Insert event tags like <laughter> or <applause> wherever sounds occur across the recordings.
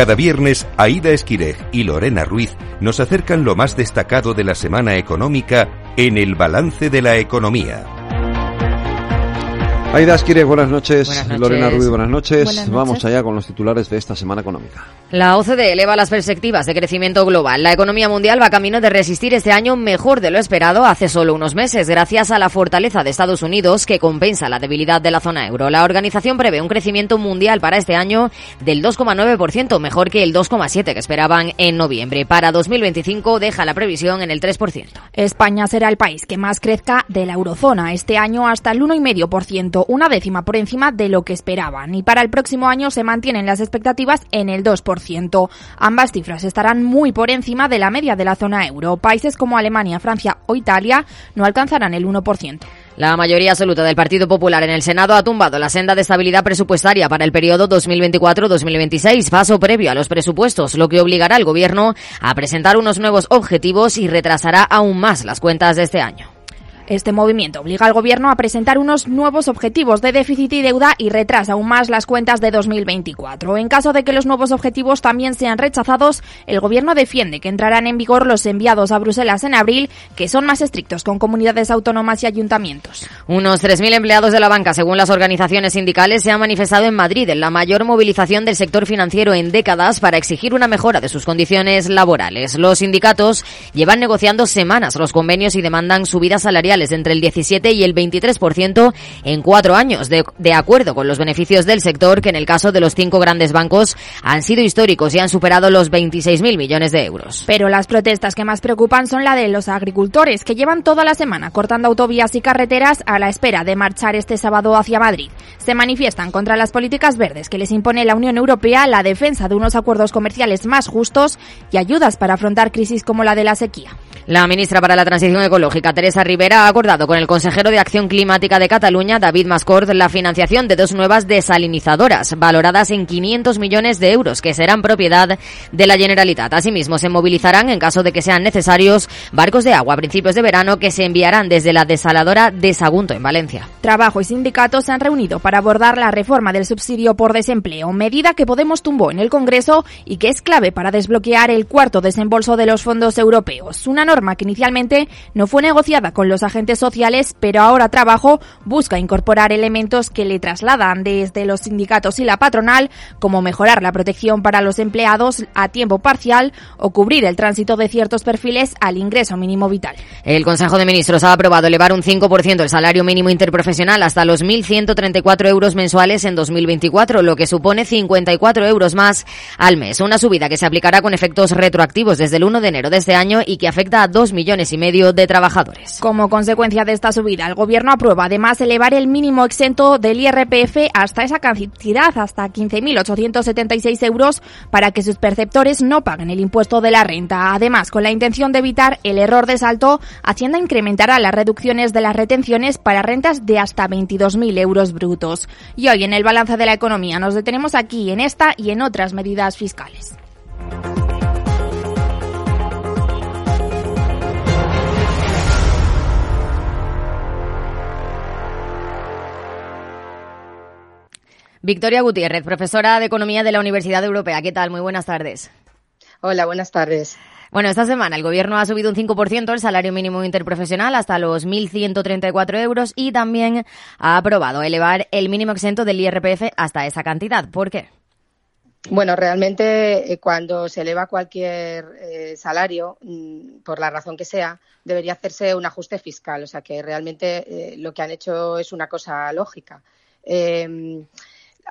Cada viernes, Aida Esquirej y Lorena Ruiz nos acercan lo más destacado de la semana económica en el balance de la economía. Aida Esquirej, buenas noches. Lorena Ruiz, buenas noches. Vamos allá con los titulares de esta semana económica. La OCDE eleva las perspectivas de crecimiento global. La economía mundial va camino de resistir este año mejor de lo esperado hace solo unos meses, gracias a la fortaleza de Estados Unidos que compensa la debilidad de la zona euro. La organización prevé un crecimiento mundial para este año del 2,9%, mejor que el 2,7% que esperaban en noviembre. Para 2025 deja la previsión en el 3%. España será el país que más crezca de la eurozona este año hasta el 1,5%, una décima por encima de lo que esperaban. Y para el próximo año se mantienen las expectativas en el 2%. Ambas cifras estarán muy por encima de la media de la zona euro. Países como Alemania, Francia o Italia no alcanzarán el 1%. La mayoría absoluta del Partido Popular en el Senado ha tumbado la senda de estabilidad presupuestaria para el periodo 2024-2026, paso previo a los presupuestos, lo que obligará al Gobierno a presentar unos nuevos objetivos y retrasará aún más las cuentas de este año. Este movimiento obliga al Gobierno a presentar unos nuevos objetivos de déficit y deuda y retrasa aún más las cuentas de 2024. En caso de que los nuevos objetivos también sean rechazados, el Gobierno defiende que entrarán en vigor los enviados a Bruselas en abril, que son más estrictos con comunidades autónomas y ayuntamientos. Unos 3.000 empleados de la banca, según las organizaciones sindicales, se han manifestado en Madrid en la mayor movilización del sector financiero en décadas para exigir una mejora de sus condiciones laborales. Los sindicatos llevan negociando semanas los convenios y demandan subidas salariales entre el 17 y el 23% en cuatro años, de, de acuerdo con los beneficios del sector que en el caso de los cinco grandes bancos han sido históricos y han superado los 26.000 millones de euros. Pero las protestas que más preocupan son la de los agricultores, que llevan toda la semana cortando autovías y carreteras a la espera de marchar este sábado hacia Madrid. Se manifiestan contra las políticas verdes que les impone la Unión Europea, la defensa de unos acuerdos comerciales más justos y ayudas para afrontar crisis como la de la sequía. La ministra para la Transición Ecológica, Teresa Rivera, acordado con el consejero de Acción Climática de Cataluña, David Mascort, la financiación de dos nuevas desalinizadoras, valoradas en 500 millones de euros, que serán propiedad de la Generalitat. Asimismo, se movilizarán, en caso de que sean necesarios, barcos de agua a principios de verano que se enviarán desde la desaladora de Sagunto, en Valencia. Trabajo y sindicatos se han reunido para abordar la reforma del subsidio por desempleo, medida que Podemos tumbó en el Congreso y que es clave para desbloquear el cuarto desembolso de los fondos europeos. Una norma que inicialmente no fue negociada con los agentes sociales, pero ahora Trabajo busca incorporar elementos que le trasladan desde los sindicatos y la patronal, como mejorar la protección para los empleados a tiempo parcial o cubrir el tránsito de ciertos perfiles al ingreso mínimo vital. El Consejo de Ministros ha aprobado elevar un 5% el salario mínimo interprofesional hasta los 1.134 euros mensuales en 2024, lo que supone 54 euros más al mes. Una subida que se aplicará con efectos retroactivos desde el 1 de enero de este año y que afecta a dos millones y medio de trabajadores. Como consecuencia de esta subida, el Gobierno aprueba además elevar el mínimo exento del IRPF hasta esa cantidad, hasta 15.876 euros, para que sus perceptores no paguen el impuesto de la renta. Además, con la intención de evitar el error de salto, Hacienda incrementará las reducciones de las retenciones para rentas de hasta 22.000 euros brutos. Y hoy en el balance de la economía nos detenemos aquí en esta y en otras medidas fiscales. Victoria Gutiérrez, profesora de Economía de la Universidad Europea. ¿Qué tal? Muy buenas tardes. Hola, buenas tardes. Bueno, esta semana el Gobierno ha subido un 5% el salario mínimo interprofesional hasta los 1.134 euros y también ha aprobado elevar el mínimo exento del IRPF hasta esa cantidad. ¿Por qué? Bueno, realmente eh, cuando se eleva cualquier eh, salario, mm, por la razón que sea, debería hacerse un ajuste fiscal. O sea que realmente eh, lo que han hecho es una cosa lógica.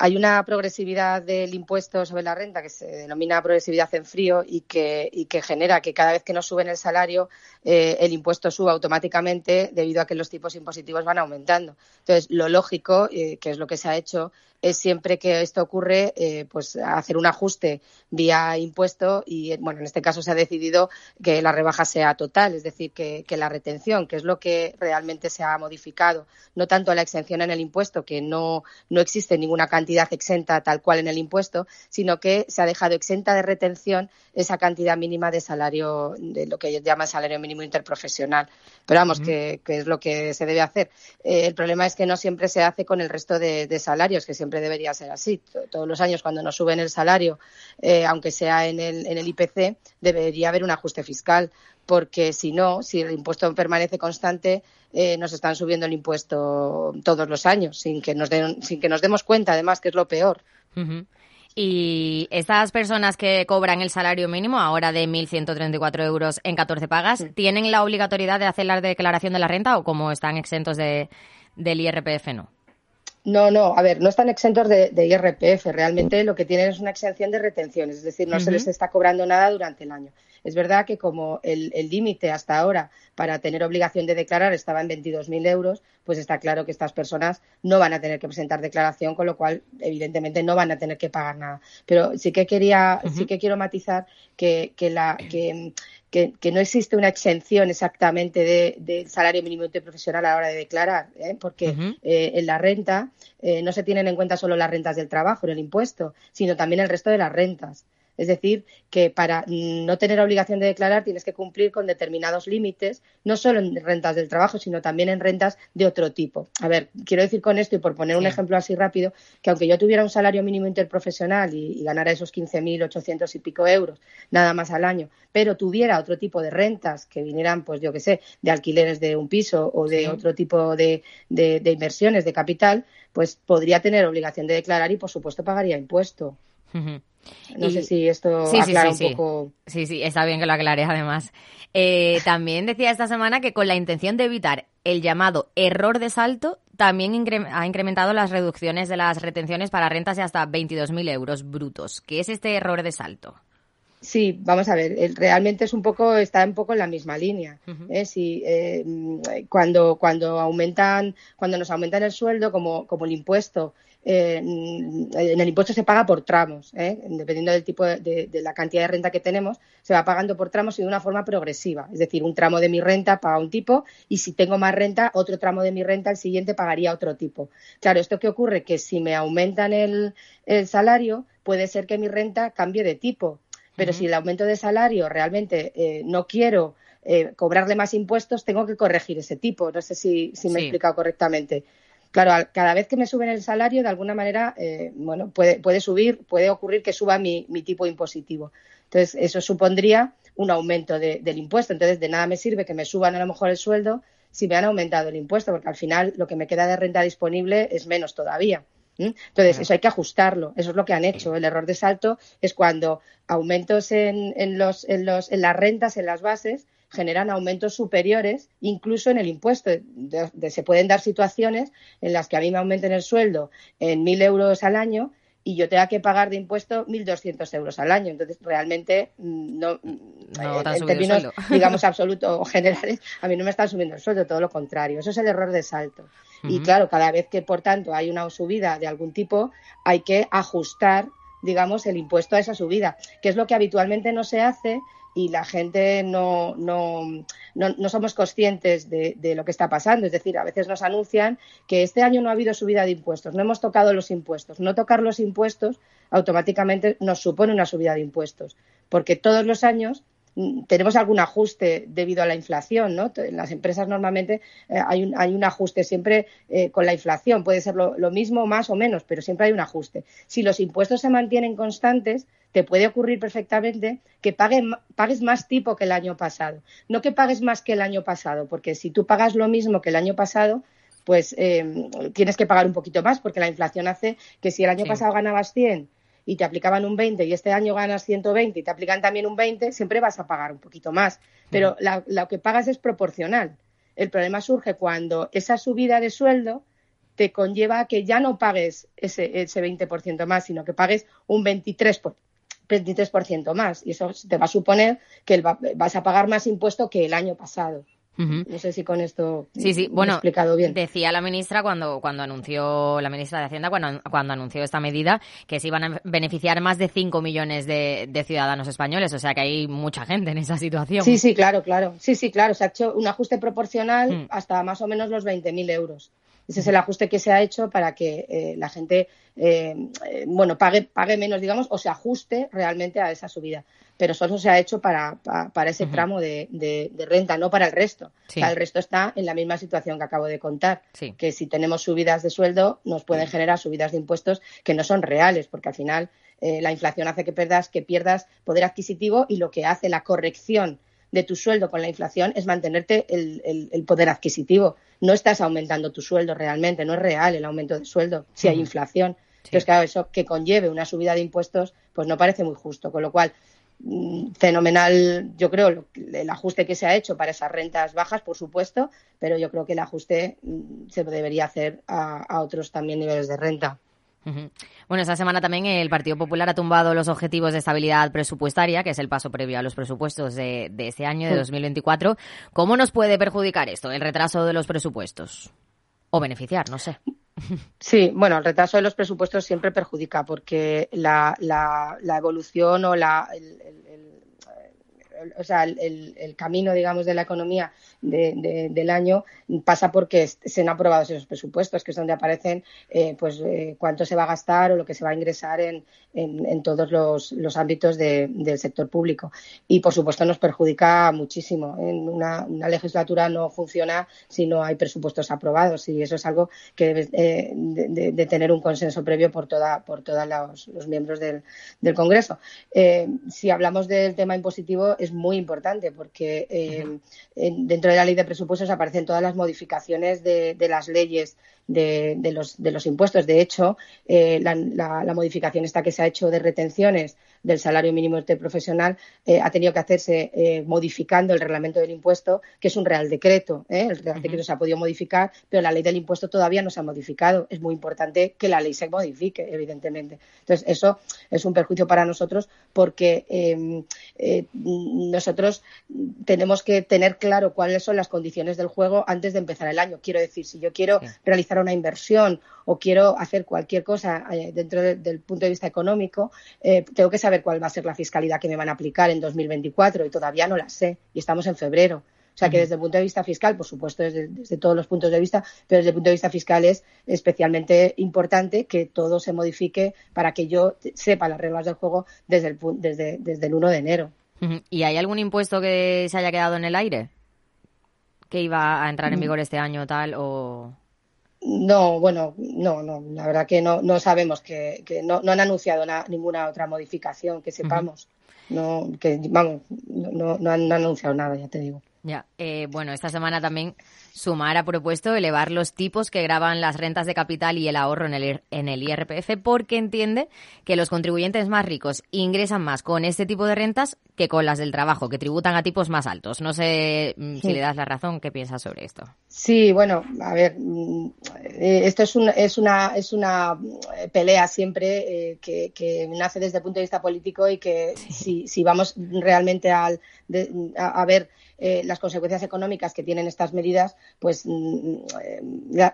Hay una progresividad del impuesto sobre la renta que se denomina progresividad en frío y que, genera que cada vez que nos suben el salario eh, el impuesto suba automáticamente debido a que los tipos impositivos van aumentando. Entonces, lo lógico, eh, que es lo que se ha hecho, es siempre que esto ocurre, eh, pues hacer un ajuste vía impuesto y, bueno, en este caso se ha decidido que la rebaja sea total, es decir, que, que, la retención, que es lo que realmente se ha modificado, no tanto la exención en el impuesto, que no, no existe ninguna cantidad cantidad exenta tal cual en el impuesto, sino que se ha dejado exenta de retención esa cantidad mínima de salario, de lo que ellos llaman salario mínimo interprofesional. Pero vamos, que, es lo que se debe hacer. Eh, el problema es que no siempre se hace con el resto de, salarios, que siempre debería ser así. Todos los años cuando nos suben el salario, eh, aunque sea en el, en el IPC, debería haber un ajuste fiscal porque si no, si el impuesto permanece constante, eh, nos están subiendo el impuesto todos los años, sin que nos, den, sin que nos demos cuenta, además, que es lo peor. Y estas personas que cobran el salario mínimo, ahora de 1.134 euros en 14 pagas, ¿tienen la obligatoriedad de hacer la declaración de la renta o como están exentos de, del IRPF no? No, no, a ver, no están exentos de, IRPF. Realmente lo que tienen es una exención de retenciones, es decir, no se les está cobrando nada durante el año. Es verdad que como el límite hasta ahora para tener obligación de declarar estaba en 22.000 euros, pues está claro que estas personas no van a tener que presentar declaración, con lo cual, evidentemente, no van a tener que pagar nada. Pero sí que quería, sí que quiero matizar que, que la, que, que, no existe una exención exactamente del salario mínimo interprofesional a la hora de declarar, ¿eh? porque eh, en la renta eh, no se tienen en cuenta solo las rentas del trabajo en el impuesto, sino también el resto de las rentas. Es decir, que para no tener obligación de declarar tienes que cumplir con determinados límites, no solo en rentas del trabajo, sino también en rentas de otro tipo. A ver, quiero decir con esto, y por poner un ejemplo así rápido, que aunque yo tuviera un salario mínimo interprofesional y, ganara esos 15.800 y pico euros, nada más al año, pero tuviera otro tipo de rentas que vinieran, pues yo qué sé, de alquileres de un piso o de otro tipo de, inversiones de capital, pues podría tener obligación de declarar y, por supuesto, pagaría impuesto. No sé si esto aclara un poco. Sí, sí, está bien que lo aclare además. Eh, también decía esta semana que con la intención de evitar el llamado error de salto, también ha incrementado las reducciones de las retenciones para rentas de hasta 22.000 euros brutos. ¿Qué es este error de salto? Sí, vamos a ver, realmente es un poco, está un poco en la misma línea. ¿eh? eh, cuando, cuando aumentan, cuando nos aumentan el sueldo, como, como el impuesto eh, en el impuesto se paga por tramos, ¿eh? dependiendo del tipo de, la cantidad de renta que tenemos, se va pagando por tramos y de una forma progresiva. Es decir, un tramo de mi renta paga un tipo y si tengo más renta, otro tramo de mi renta, el siguiente pagaría otro tipo. Claro, ¿esto qué ocurre? Que si me aumentan el, salario, puede ser que mi renta cambie de tipo. Pero si el aumento de salario realmente eh, no quiero cobrarle más impuestos, tengo que corregir ese tipo. No sé si, me he explicado correctamente. Claro, cada vez que me suben el salario, de alguna manera, eh, bueno, puede, puede subir, puede ocurrir que suba mi, tipo impositivo. Entonces, eso supondría un aumento del impuesto. Entonces, de nada me sirve que me suban a lo mejor el sueldo si me han aumentado el impuesto, porque al final lo que me queda de renta disponible es menos todavía. Entonces, eso hay que ajustarlo. Eso es lo que han hecho. El error de salto es cuando aumentos en, en, los, en, los, en las rentas, en las bases, generan aumentos superiores, incluso en el impuesto. se pueden dar situaciones en las que a mí me aumenten el sueldo en mil euros al año y yo tenga que pagar de impuesto 1.200 euros al año. Entonces, realmente, no, mm, en, términos, <laughs> digamos, absolutos o generales, a mí no me están subiendo el sueldo, todo lo contrario. Eso es el error de salto. Y claro, cada vez que, por tanto, hay una subida de algún tipo, hay que ajustar digamos, el impuesto a esa subida, que es lo que habitualmente no se hace y la gente no, no, no, somos conscientes de, lo que está pasando. Es decir, a veces nos anuncian que este año no ha habido subida de impuestos, no hemos tocado los impuestos. No tocar los impuestos automáticamente nos supone una subida de impuestos, porque todos los años mm, tenemos algún ajuste debido a la inflación, ¿no? En las empresas normalmente eh, hay, un, hay un ajuste siempre eh, con la inflación, puede ser lo, lo, mismo, más o menos, pero siempre hay un ajuste. Si los impuestos se mantienen constantes, te puede ocurrir perfectamente que pagues más tipo que el año pasado. No que pagues más que el año pasado, porque si tú pagas lo mismo que el año pasado, pues eh, tienes que pagar un poquito más, porque la inflación hace que si el año pasado ganabas 100 y te aplicaban un 20 y este año ganas 120 y te aplican también un 20, siempre vas a pagar un poquito más. Pero lo que pagas es proporcional. El problema surge cuando esa subida de sueldo te conlleva a que ya no pagues ese, ese 20% más, sino que pagues un 23%. 23% más. Y eso te va a suponer que vas a pagar más impuesto que el año pasado. No sé si con esto sí, sí. Bueno, he explicado bien. Decía la ministra cuando, cuando anunció, la ministra de Hacienda, cuando, cuando anunció esta medida, que se iban a beneficiar más de 5 millones de, ciudadanos españoles. O sea que hay mucha gente en esa situación. Sí, sí, claro, claro. Sí, sí, claro. Se ha hecho un ajuste proporcional mm. hasta más o menos los 20.000 euros. Ese es el ajuste que se ha hecho para que eh, la gente, eh, bueno, pague, pague menos, digamos, o se ajuste realmente a esa subida. Pero solo se ha hecho para, para, ese tramo de, renta, no para el resto. el resto está en la misma situación que acabo de contar, que si tenemos subidas de sueldo nos pueden generar subidas de impuestos que no son reales, porque al final la inflación hace que pierdas, que pierdas poder adquisitivo y lo que hace la corrección de tu sueldo con la inflación es mantenerte el, poder adquisitivo. No estás aumentando tu sueldo realmente, no es real el aumento de sueldo si hay inflación. Entonces, claro, eso que conlleve una subida de impuestos, pues no parece muy justo. Con lo cual, mm, fenomenal, yo creo, el ajuste que se ha hecho para esas rentas bajas, por supuesto, pero yo creo que el ajuste mm, se debería hacer a otros también niveles de renta. Bueno, esta semana también el Partido Popular ha tumbado los objetivos de estabilidad presupuestaria, que es el paso previo a los presupuestos de, este año, de 2024. ¿Cómo nos puede perjudicar esto, el retraso de los presupuestos? O beneficiar, no sé. <laughs> Sí, bueno, el retraso de los presupuestos siempre perjudica porque la, evolución o la, o sea, el, camino, digamos, de la economía del año pasa porque se han aprobado esos presupuestos, que es donde aparecen eh, pues eh, cuánto se va a gastar o lo que se va a ingresar en, en, todos los, los ámbitos del sector público. Y, por supuesto, nos perjudica muchísimo. En una, legislatura no funciona si no hay presupuestos aprobados y eso es algo que debe eh, de, tener un consenso previo por toda por todos los, miembros del, del Congreso. si hablamos del tema impositivo, es muy importante porque dentro de la ley de presupuestos aparecen todas las modificaciones de, las leyes de, los, de, los, impuestos. De hecho, eh, la, la, modificación esta que se ha hecho de retenciones del salario mínimo interprofesional eh, ha tenido que hacerse eh, modificando el reglamento del impuesto, que es un real decreto. ¿eh? El real decreto se ha podido modificar, pero la ley del impuesto todavía no se ha modificado. Es muy importante que la ley se modifique, evidentemente. Entonces, eso es un perjuicio para nosotros porque em, nosotros tenemos que tener claro cuáles son las condiciones del juego antes de empezar el año. Quiero decir, si yo quiero realizar una inversión o quiero hacer cualquier cosa dentro del punto de vista económico, tengo que saber saber cuál va a ser la fiscalidad que me van a aplicar en 2024 y todavía no la sé y estamos en febrero. O sea que desde el punto de vista fiscal, por supuesto, desde, todos los puntos de vista, pero desde el punto de vista fiscal es especialmente importante que todo se modifique para que yo sepa las reglas del juego desde el, desde, desde el 1 de enero. ¿Y hay algún impuesto que se haya quedado en el aire? ¿Que iba a entrar en mm. vigor este año tal o...? No, bueno, no, no, la verdad que no, no sabemos que, que no, no han anunciado ninguna otra modificación que sepamos. No, que vamos, no, no han anunciado nada, ya te digo. Ya, eh, bueno, esta semana también Sumar ha propuesto elevar los tipos que graban las rentas de capital y el ahorro en el, en el IRPF porque entiende que los contribuyentes más ricos ingresan más con este tipo de rentas que con las del trabajo, que tributan a tipos más altos. No sé mm, si le das la razón, ¿qué piensas sobre esto? Sí, bueno, a ver, mm, eh, esto es, es, una, es una eh, pelea siempre eh, que, nace desde el punto de vista político y que si, si, vamos realmente al, a, ver las consecuencias económicas que tienen estas medidas, pues mm,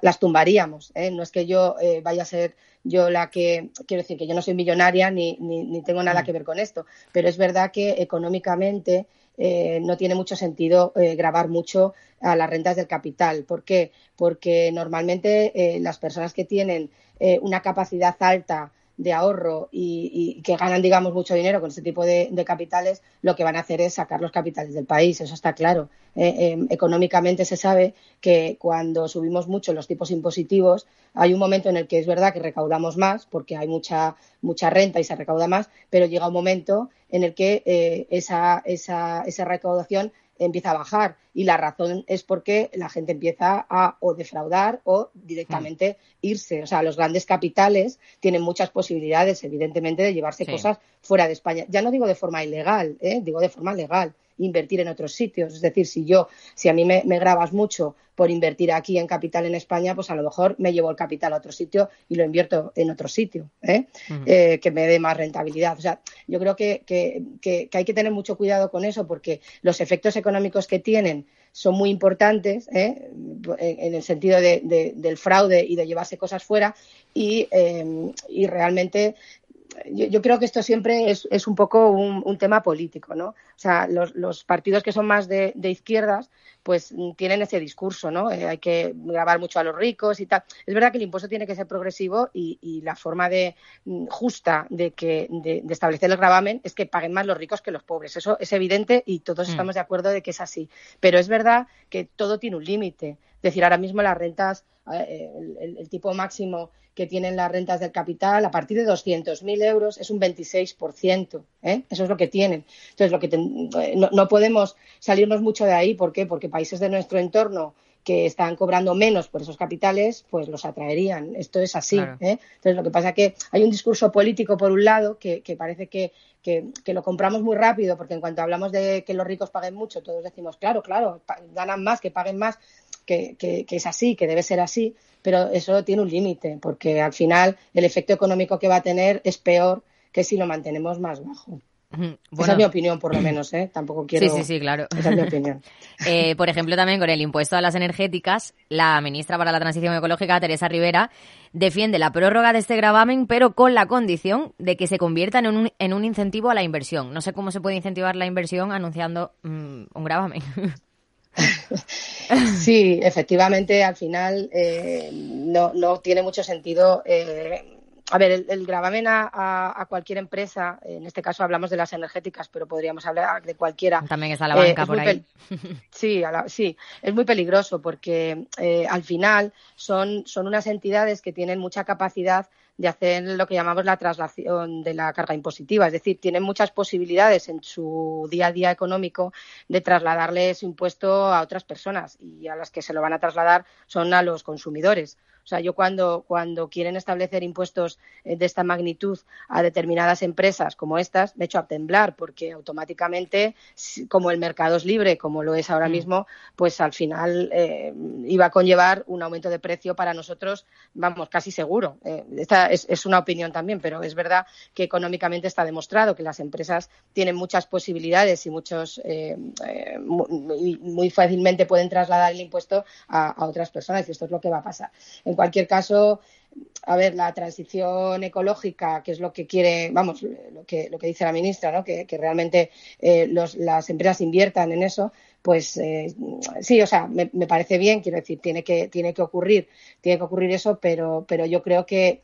las tumbaríamos. No es que yo vaya a ser yo la que, quiero decir que yo no soy millonaria ni, ni, tengo nada que ver con esto, pero es verdad que económicamente eh, no tiene mucho sentido eh, grabar mucho a las rentas del capital. ¿Por qué? Porque normalmente eh, las personas que tienen una capacidad alta de ahorro y, que ganan, digamos, mucho dinero con este tipo de, capitales, lo que van a hacer es sacar los capitales del país, eso está claro. Eh, em, económicamente se sabe que cuando subimos mucho los tipos impositivos, hay un momento en el que es verdad que recaudamos más, porque hay mucha, mucha renta y se recauda más, pero llega un momento en el que eh, esa, esa, esa recaudación empieza a bajar. Y la razón es porque la gente empieza a o defraudar o directamente irse. O sea, los grandes capitales tienen muchas posibilidades, evidentemente, de llevarse cosas fuera de España. Ya no digo de forma ilegal, ¿eh? digo de forma legal invertir en otros sitios. Es decir, si yo, si a mí me, grabas mucho por invertir aquí en capital en España, pues a lo mejor me llevo el capital a otro sitio y lo invierto en otro sitio, ¿eh? Eh, que me dé más rentabilidad. O sea, yo creo que, que, hay que tener mucho cuidado con eso porque los efectos económicos que tienen son muy importantes ¿eh? en el sentido de, del fraude y de llevarse cosas fuera y, y realmente yo, creo que esto siempre es, un poco un, tema político, ¿no? O sea, los, partidos que son más de, izquierdas, pues tienen ese discurso, ¿no? Eh, hay que grabar mucho a los ricos y tal. Es verdad que el impuesto tiene que ser progresivo y, la forma de mm, justa de que de, establecer el gravamen es que paguen más los ricos que los pobres. Eso es evidente y todos mm. estamos de acuerdo de que es así. Pero es verdad que todo tiene un límite. Es decir, ahora mismo las rentas, eh, el tipo máximo que tienen las rentas del capital a partir de 200.000 euros es un 26%. ¿eh? Eso es lo que tienen. Entonces, lo que eh, no, podemos salirnos mucho de ahí. ¿Por qué? Porque países de nuestro entorno que están cobrando menos por esos capitales, pues los atraerían. Esto es así. ¿eh? Entonces, lo que pasa es que hay un discurso político, por un lado, que, parece que, que, lo compramos muy rápido, porque en cuanto hablamos de que los ricos paguen mucho, todos decimos, claro, claro, ganan más, que paguen más que, que, es así, que debe ser así, pero eso tiene un límite, porque al final el efecto económico que va a tener es peor que si lo mantenemos más bajo. Esa es mi opinión, por lo menos, ¿eh? Tampoco quiero. Sí, sí, sí, claro. Esa es mi opinión. <laughs> Eh, por ejemplo, también con el impuesto a las energéticas, la ministra para la Transición Ecológica, Teresa Rivera, defiende la prórroga de este gravamen, pero con la condición de que se convierta en un, en un incentivo a la inversión. No sé cómo se puede incentivar la inversión anunciando mm, un gravamen. <laughs> <laughs> sí, efectivamente, al final eh, no, no, tiene mucho sentido. Eh, a ver, el, gravamen a, cualquier empresa, en este caso hablamos de las energéticas, pero podríamos hablar de cualquiera. También está la banca eh, por ahí. Sí, sí, es muy peligroso porque al final son, son unas entidades que tienen mucha capacidad de hacer lo que llamamos la traslación de la carga impositiva. Es decir, tienen muchas posibilidades en su día a día económico de trasladarle su impuesto a otras personas y a las que se lo van a trasladar son a los consumidores. O sea, yo cuando, cuando quieren establecer impuestos eh, de esta magnitud a determinadas empresas como estas, me echo a temblar porque automáticamente, como el mercado es libre, como lo es ahora mm. mismo, pues al final eh, iba a conllevar un aumento de precio para nosotros, vamos, casi seguro. Eh, esta es, una opinión también, pero es verdad que económicamente está demostrado que las empresas tienen muchas posibilidades y muchos muy, fácilmente pueden trasladar el impuesto a, a, otras personas y esto es lo que va a pasar. En cualquier caso, a ver, la transición ecológica, que es lo que quiere, vamos, lo que, lo que dice la ministra, ¿no? que, realmente eh, las empresas inviertan en eso, pues eh, sí, o sea, me, parece bien, quiero decir, tiene que, tiene que ocurrir, tiene que ocurrir eso, pero, pero yo creo que,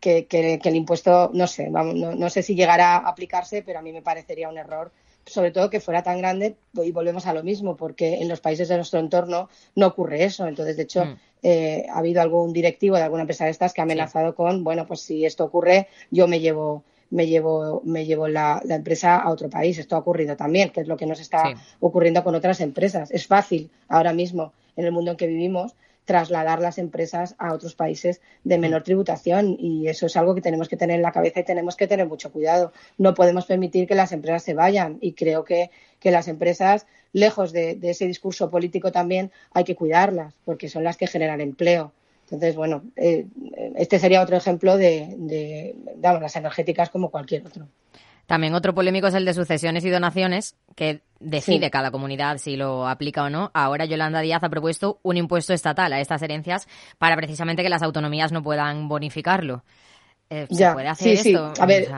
que, el impuesto, no sé, vamos, no, no sé si llegará a aplicarse, pero a mí me parecería un error sobre todo que fuera tan grande y volvemos a lo mismo, porque en los países de nuestro entorno no ocurre eso. Entonces, de hecho, mm. eh, ha habido algún directivo de alguna empresa de estas que ha amenazado con, bueno, pues si esto ocurre, yo me llevo me llevo, me llevo la, empresa a otro país. Esto ha ocurrido también, que es lo que nos está ocurriendo con otras empresas. Es fácil ahora mismo, en el mundo en que vivimos, trasladar las empresas a otros países de menor mm. tributación y eso es algo que tenemos que tener en la cabeza y tenemos que tener mucho cuidado. No podemos permitir que las empresas se vayan y creo que, las empresas, lejos de, ese discurso político también, hay que cuidarlas porque son las que generan empleo. Entonces, bueno, eh, este sería otro ejemplo de, de las energéticas como cualquier otro. También otro polémico es el de sucesiones y donaciones, que decide cada comunidad si lo aplica o no. Ahora Yolanda Díaz ha propuesto un impuesto estatal a estas herencias para precisamente que las autonomías no puedan bonificarlo. Eh, ¿Se puede hacer esto? A ver,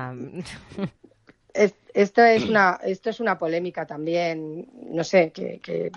<laughs> esto es una esto es una polémica también no sé que,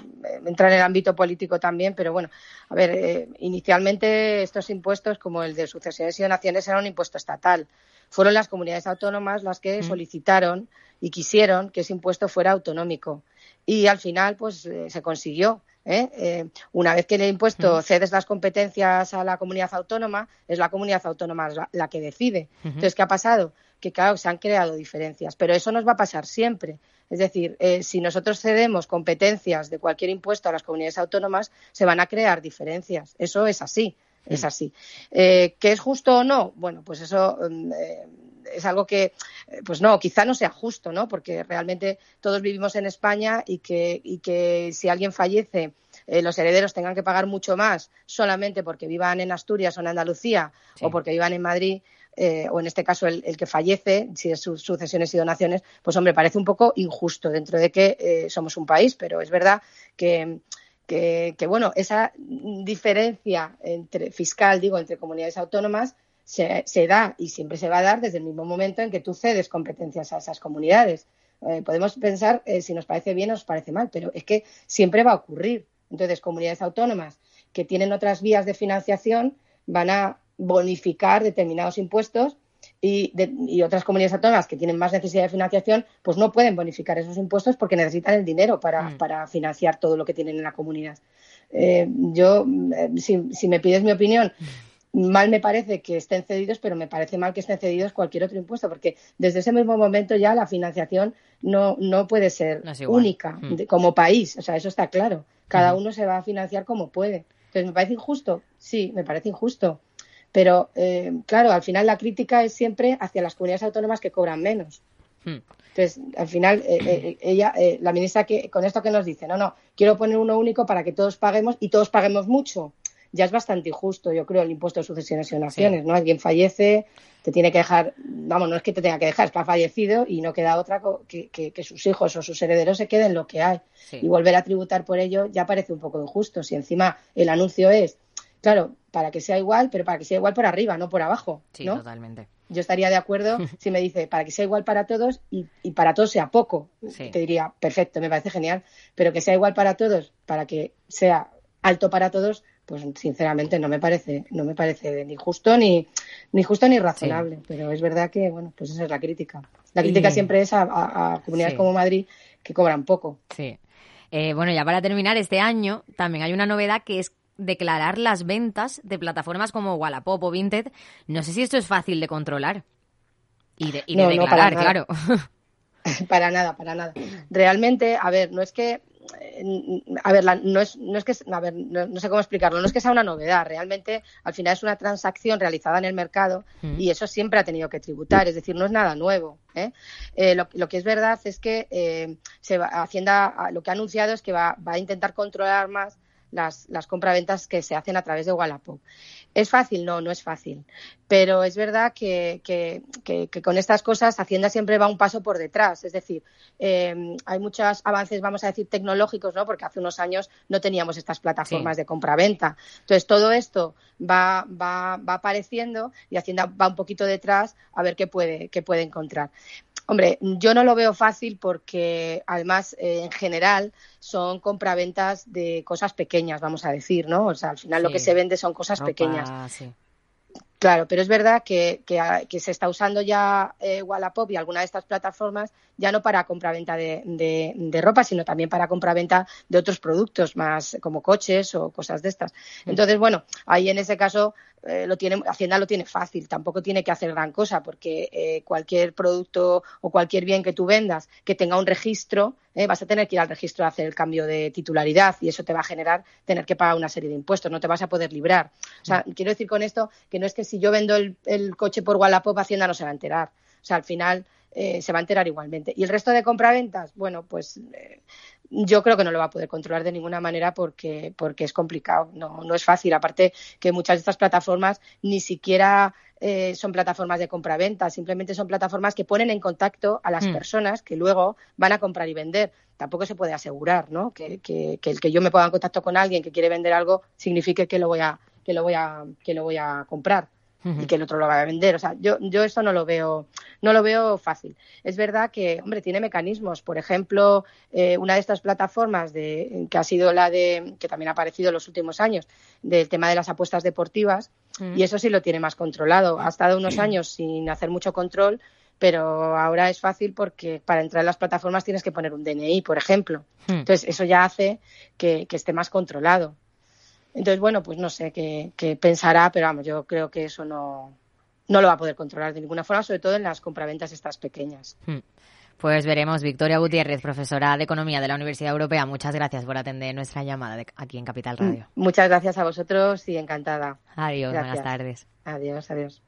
entra en el ámbito político también pero bueno a ver eh, inicialmente estos impuestos como el de sucesiones y donaciones eran un impuesto estatal fueron las comunidades autónomas las que mm. solicitaron y quisieron que ese impuesto fuera autonómico y al final pues eh, se consiguió ¿eh? una vez que el impuesto mm. cedes las competencias a la comunidad autónoma, es la comunidad autónoma la, que decide. Entonces, ¿qué ha pasado? que claro, se han creado diferencias, pero eso nos va a pasar siempre. Es decir, eh, si nosotros cedemos competencias de cualquier impuesto a las comunidades autónomas, se van a crear diferencias. Eso es así, es así. Eh, ¿Que es justo o no? Bueno, pues eso mm, eh, es algo que, pues no, quizá no sea justo, ¿no? Porque realmente todos vivimos en España y que, y que si alguien fallece, los herederos tengan que pagar mucho más solamente porque vivan en Asturias o en Andalucía o porque vivan en Madrid, eh, o en este caso el, que fallece, si es sucesiones y donaciones, pues hombre, parece un poco injusto dentro de que eh, somos un país, pero es verdad que, que, bueno, esa diferencia entre fiscal, digo, entre comunidades autónomas se, da y siempre se va a dar desde el mismo momento en que tú cedes competencias a esas comunidades. Eh, podemos pensar eh, si nos parece bien o nos parece mal, pero es que siempre va a ocurrir. Entonces, comunidades autónomas que tienen otras vías de financiación van a bonificar determinados impuestos y, otras comunidades autónomas que tienen más necesidad de financiación, pues no pueden bonificar esos impuestos porque necesitan el dinero para, mm. financiar todo lo que tienen en la comunidad. Eh, yo, si, me pides mi opinión, mal me parece que estén cedidos, pero me parece mal que estén cedidos cualquier otro impuesto, porque desde ese mismo momento ya la financiación no, no puede ser única mm. como país, o sea, eso está claro. Cada uno se va a financiar como puede. Entonces, ¿me parece injusto? Sí, me parece injusto. Pero, eh, claro, al final la crítica es siempre hacia las comunidades autónomas que cobran menos. Mm. Entonces, al final, eh, eh, ella, la ministra, que con esto que nos dice, no, no, quiero poner uno único para que todos paguemos y todos paguemos mucho ya es bastante injusto, yo creo, el impuesto de sucesiones y donaciones, ¿no? Alguien fallece, te tiene que dejar, vamos, no es que te tenga que dejar, es que ha fallecido y no queda otra que, que, sus hijos o sus herederos se queden lo que hay. Y volver a tributar por ello ya parece un poco injusto. Si encima el anuncio es, claro, para que sea igual, pero para que sea igual por arriba, no por abajo. Sí, totalmente. Yo estaría de acuerdo <laughs> si me dice para que sea igual para todos y, y para todos sea poco. Te diría, perfecto, me parece genial, pero que sea igual para todos, para que sea alto para todos, pues sinceramente no me parece, no me parece ni justo ni, ni justo ni razonable. Pero es verdad que, bueno, pues esa es la crítica. La crítica siempre es a, comunidades como Madrid que cobran poco. Sí. Eh, bueno, ya para terminar, este año también hay una novedad que es declarar las ventas de plataformas como Wallapop o Vinted. No sé si esto es fácil de controlar y de, declarar, claro. <laughs> Para nada, para nada. Realmente, a ver, no es que a ver, no, es, no es que, a ver, no, sé cómo explicarlo, no es que sea una novedad, realmente al final es una transacción realizada en el mercado mm. y eso siempre ha tenido que tributar, es decir, no es nada nuevo. ¿eh? Eh, lo, que es verdad es que eh, se va, Hacienda lo que ha anunciado es que va, va a intentar controlar más las, las compraventas que se hacen a través de Wallapop. ¿Es fácil? No, no es fácil. Pero es verdad que, con estas cosas Hacienda siempre va un paso por detrás. Es decir, em, hay muchos avances, vamos a decir, tecnológicos, ¿no? Porque hace unos años no teníamos estas plataformas de compraventa. Entonces, todo esto va, va, va apareciendo y Hacienda va un poquito detrás a ver qué puede, qué puede encontrar. Hombre, yo no lo veo fácil porque además eh, en general son compraventas de cosas pequeñas, vamos a decir, ¿no? O sea, al final lo que se vende son cosas pequeñas. Claro, pero es verdad que, que, se está usando ya eh, Wallapop y alguna de estas plataformas ya no para compraventa de, de, de, ropa, sino también para compraventa de otros productos más como coches o cosas de estas. Entonces, bueno, ahí en ese caso eh, lo tiene, Hacienda lo tiene fácil, tampoco tiene que hacer gran cosa porque eh, cualquier producto o cualquier bien que tú vendas que tenga un registro, eh, vas a tener que ir al registro a hacer el cambio de titularidad y eso te va a generar tener que pagar una serie de impuestos, no te vas a poder librar. O sea, mm. quiero decir con esto que no es que si yo vendo el, el coche por Wallapop, Hacienda no se va a enterar. O sea, al final eh, se va a enterar igualmente. Y el resto de compraventas, bueno, pues eh, yo creo que no lo va a poder controlar de ninguna manera porque, porque es complicado, no, no es fácil. Aparte que muchas de estas plataformas ni siquiera eh, son plataformas de compraventa, simplemente son plataformas que ponen en contacto a las mm. personas que luego van a comprar y vender. Tampoco se puede asegurar ¿no? que, que, que el que yo me ponga en contacto con alguien que quiere vender algo signifique que lo voy a, que lo voy a, que lo voy a comprar y que el otro lo va a vender. O sea, yo, yo eso no lo veo, no lo veo fácil. Es verdad que, hombre, tiene mecanismos. Por ejemplo, eh, una de estas plataformas de, que ha sido la de, que también ha aparecido en los últimos años, del tema de las apuestas deportivas, y eso sí lo tiene más controlado. Ha estado unos años sin hacer mucho control, pero ahora es fácil porque para entrar en las plataformas tienes que poner un DNI, por ejemplo. Entonces, eso ya hace que esté más controlado. Entonces, bueno, pues no sé qué, pensará, pero vamos, yo creo que eso no, no lo va a poder controlar de ninguna forma, sobre todo en las compraventas estas pequeñas. Hmm. Pues veremos. Victoria Gutiérrez, profesora de Economía de la Universidad Europea, muchas gracias por atender nuestra llamada aquí en Capital Radio. Muchas gracias a vosotros y encantada. Adiós, buenas tardes. Adiós, adiós.